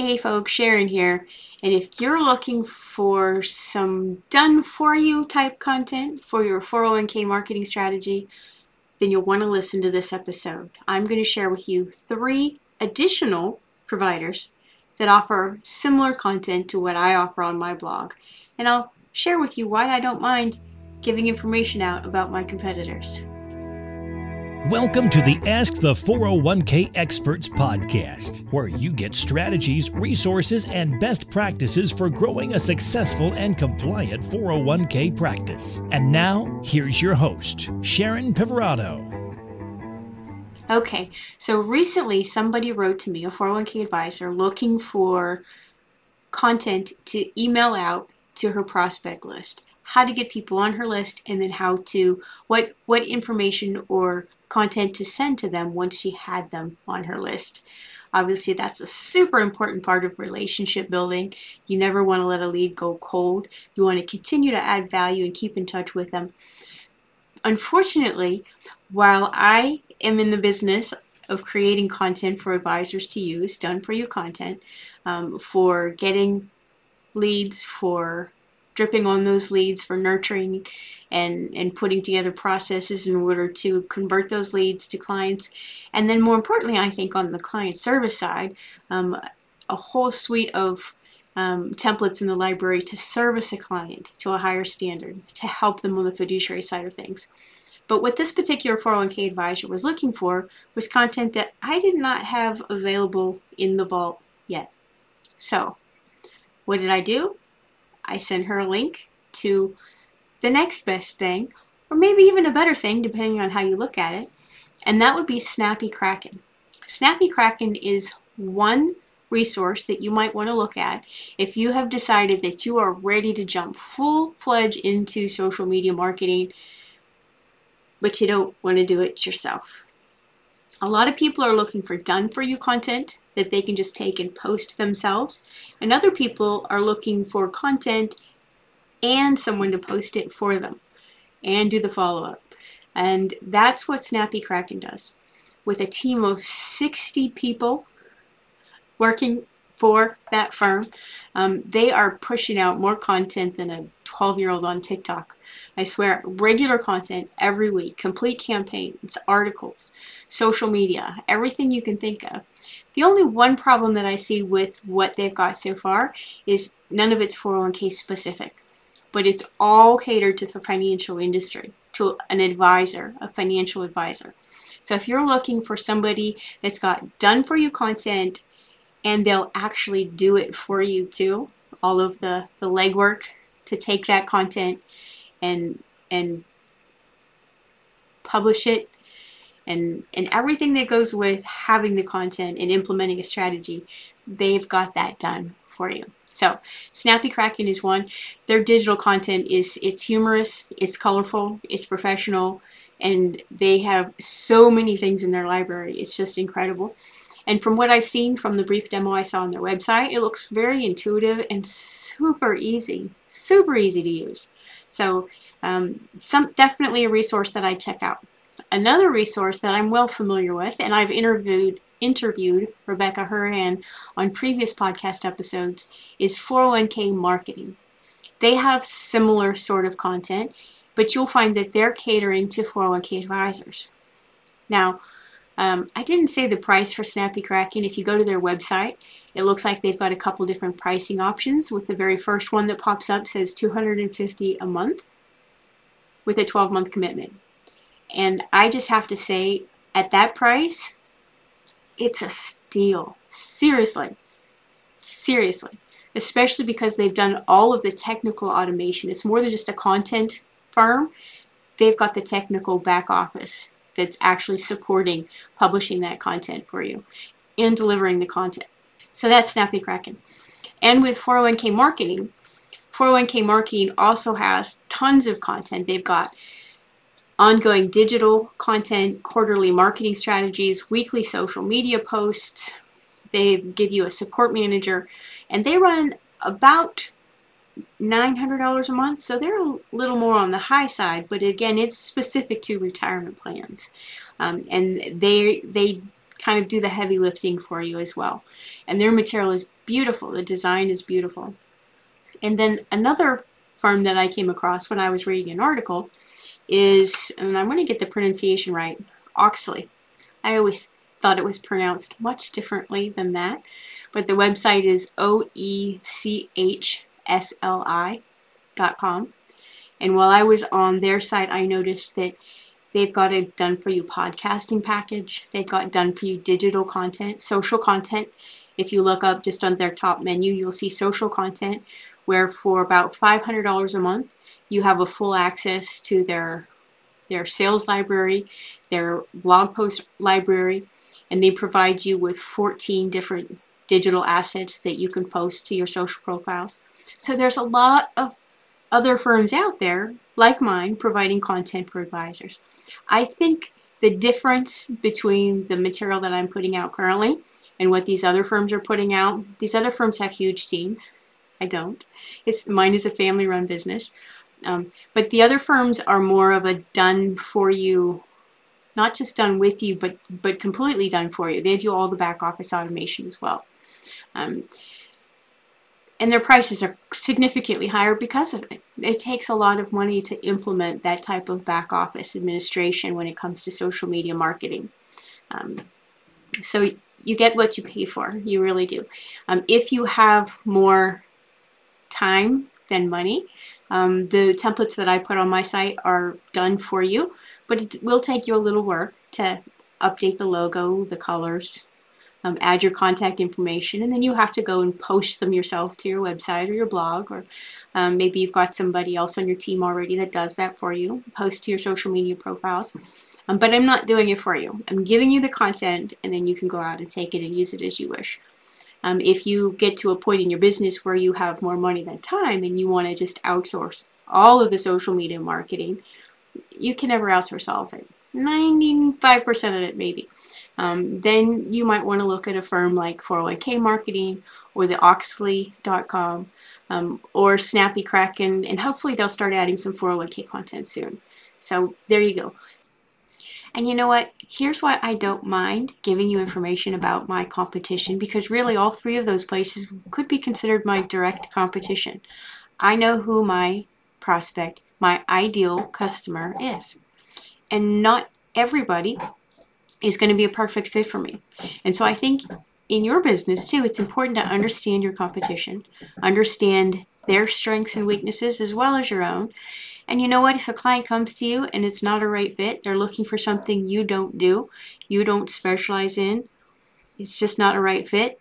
Hey folks, Sharon here. And if you're looking for some done for you type content for your 401k marketing strategy, then you'll want to listen to this episode. I'm going to share with you three additional providers that offer similar content to what I offer on my blog. And I'll share with you why I don't mind giving information out about my competitors. Welcome to the Ask the 401k Experts podcast, where you get strategies, resources, and best practices for growing a successful and compliant 401k practice. And now, here's your host, Sharon Pivirotto. Okay, so recently somebody wrote to me, a 401k advisor, looking for content to email out to her prospect list how to get people on her list and then how to what what information or content to send to them once she had them on her list. Obviously, that's a super important part of relationship building. You never want to let a lead go cold. You want to continue to add value and keep in touch with them. Unfortunately, while I am in the business of creating content for advisors to use, done for you content, um, for getting leads, for dripping on those leads for nurturing and, and putting together processes in order to convert those leads to clients. And then more importantly, I think on the client service side, um, a whole suite of um, templates in the library to service a client to a higher standard, to help them on the fiduciary side of things. But what this particular 401k advisor was looking for was content that I did not have available in the vault yet. So, what did I do? I send her a link to the next best thing, or maybe even a better thing, depending on how you look at it, and that would be Snappy Kraken. Snappy Kraken is one resource that you might want to look at if you have decided that you are ready to jump full fledged into social media marketing, but you don't want to do it yourself. A lot of people are looking for done for you content that they can just take and post themselves. And other people are looking for content and someone to post it for them and do the follow up. And that's what Snappy Kraken does. With a team of 60 people working for that firm, um, they are pushing out more content than a 12 year old on TikTok. I swear, regular content every week, complete campaigns, articles, social media, everything you can think of. The only one problem that I see with what they've got so far is none of it's 401k specific, but it's all catered to the financial industry, to an advisor, a financial advisor. So if you're looking for somebody that's got done for you content and they'll actually do it for you too, all of the, the legwork to take that content and and publish it and and everything that goes with having the content and implementing a strategy they've got that done for you. So snappy kraken is one. Their digital content is it's humorous it's colorful it's professional and they have so many things in their library. It's just incredible and from what I've seen from the brief demo I saw on their website, it looks very intuitive and super easy, super easy to use. So um, some definitely a resource that I check out. Another resource that I'm well familiar with, and I've interviewed interviewed Rebecca Hourihan on previous podcast episodes, is 401k marketing. They have similar sort of content, but you'll find that they're catering to 401k advisors. Now, um, I didn't say the price for Snappy Kraken. If you go to their website, it looks like they've got a couple different pricing options. With the very first one that pops up says 250 a month with a 12 month commitment. And I just have to say, at that price, it's a steal. Seriously. Seriously. Especially because they've done all of the technical automation. It's more than just a content firm, they've got the technical back office that's actually supporting publishing that content for you and delivering the content. So that's Snappy Kraken. And with 401k marketing, 401k marketing also has tons of content. They've got ongoing digital content, quarterly marketing strategies, weekly social media posts. They give you a support manager, and they run about $900 a month, so they're a little more on the high side, but again, it's specific to retirement plans. Um, and they, they kind of do the heavy lifting for you as well. And their material is beautiful. The design is beautiful. And then another firm that I came across when I was reading an article is, and I'm going to get the pronunciation right, Oechsli. I always thought it was pronounced much differently than that, but the website is o e c h s l i dot com. And while I was on their site, I noticed that they've got a done for you podcasting package. They've got done for you digital content, social content. If you look up just on their top menu, you'll see social content, where for about $500 a month, you have a full access to their their sales library, their blog post library, and they provide you with 14 different digital assets that you can post to your social profiles. So there's a lot of other firms out there, like mine, providing content for advisors. I think the difference between the material that I'm putting out currently and what these other firms are putting out, these other firms have huge teams. I don't. It's mine is a family-run business, um, but the other firms are more of a done for you, not just done with you, but but completely done for you. They do all the back office automation as well. Um, and their prices are significantly higher because of it. It takes a lot of money to implement that type of back office administration when it comes to social media marketing. Um, so you get what you pay for, you really do. Um, if you have more time than money, um, the templates that I put on my site are done for you, but it will take you a little work to update the logo, the colors, um, add your contact information, and then you have to go and post them yourself to your website or your blog, or um, maybe you've got somebody else on your team already that does that for you. Post to your social media profiles. Um, but I'm not doing it for you. I'm giving you the content, and then you can go out and take it and use it as you wish. Um, if you get to a point in your business where you have more money than time and you want to just outsource all of the social media marketing, you can never outsource all of it. 95% of it, maybe um, then you might want to look at a firm like 401k Marketing or the Oechsli.com um, or Snappy Kraken, and hopefully they'll start adding some 401k content soon. So there you go. And you know what? Here's why I don't mind giving you information about my competition because really all three of those places could be considered my direct competition. I know who my prospect, my ideal customer is. And not everybody is going to be a perfect fit for me. And so I think in your business too, it's important to understand your competition, understand their strengths and weaknesses as well as your own. And you know what? If a client comes to you and it's not a right fit, they're looking for something you don't do, you don't specialize in, it's just not a right fit,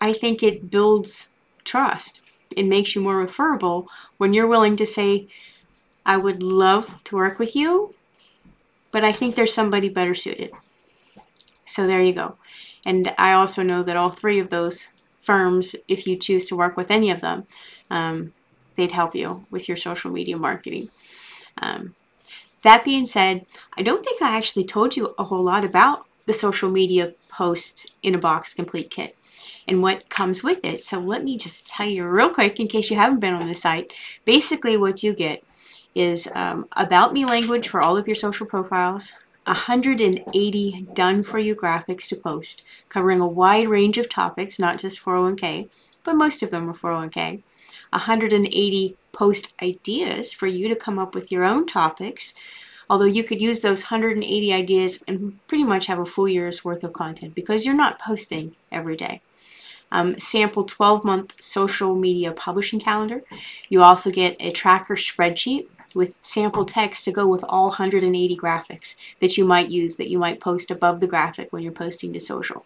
I think it builds trust. It makes you more referable when you're willing to say, I would love to work with you, but I think there's somebody better suited. So there you go. And I also know that all three of those firms, if you choose to work with any of them, um, they'd help you with your social media marketing. Um, that being said, I don't think I actually told you a whole lot about the social media posts in a box complete kit and what comes with it. So let me just tell you real quick in case you haven't been on the site. Basically what you get is um, about me language for all of your social profiles, 180 done for you graphics to post, covering a wide range of topics, not just 401k, but most of them are 401k. 180 post ideas for you to come up with your own topics, although you could use those 180 ideas and pretty much have a full year's worth of content because you're not posting every day. Um, sample 12 month social media publishing calendar. You also get a tracker spreadsheet with sample text to go with all 180 graphics that you might use, that you might post above the graphic when you're posting to social.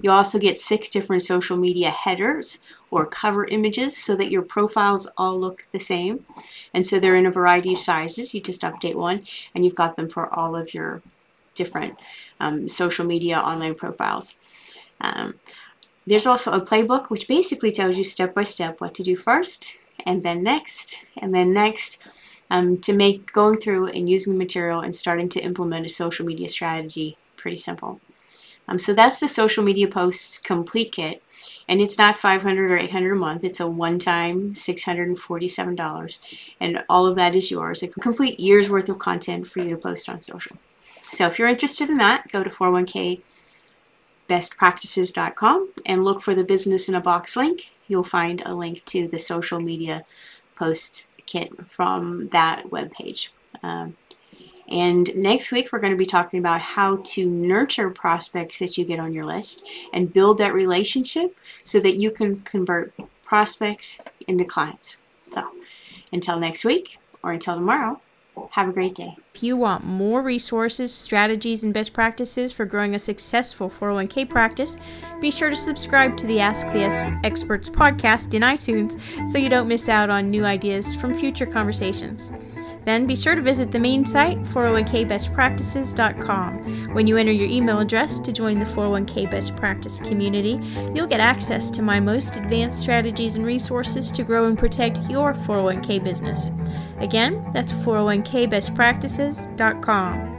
You also get six different social media headers or cover images so that your profiles all look the same. And so they're in a variety of sizes. You just update one and you've got them for all of your different um, social media online profiles. Um, there's also a playbook which basically tells you step by step what to do first and then next and then next um, to make going through and using the material and starting to implement a social media strategy pretty simple. Um, so that's the social media posts complete kit and it's not 500 or 800 a month it's a one-time $647 and all of that is yours a complete year's worth of content for you to post on social so if you're interested in that go to 401kbestpractices.com and look for the business in a box link. You'll find a link to the social media posts kit from that webpage. Um, and next week, we're going to be talking about how to nurture prospects that you get on your list and build that relationship so that you can convert prospects into clients. So, until next week or until tomorrow, have a great day. If you want more resources, strategies, and best practices for growing a successful 401k practice, be sure to subscribe to the Ask the Experts podcast in iTunes so you don't miss out on new ideas from future conversations. Then be sure to visit the main site, 401kbestpractices.com. When you enter your email address to join the 401k Best Practice community, you'll get access to my most advanced strategies and resources to grow and protect your 401k business. Again, that's 401kbestpractices.com.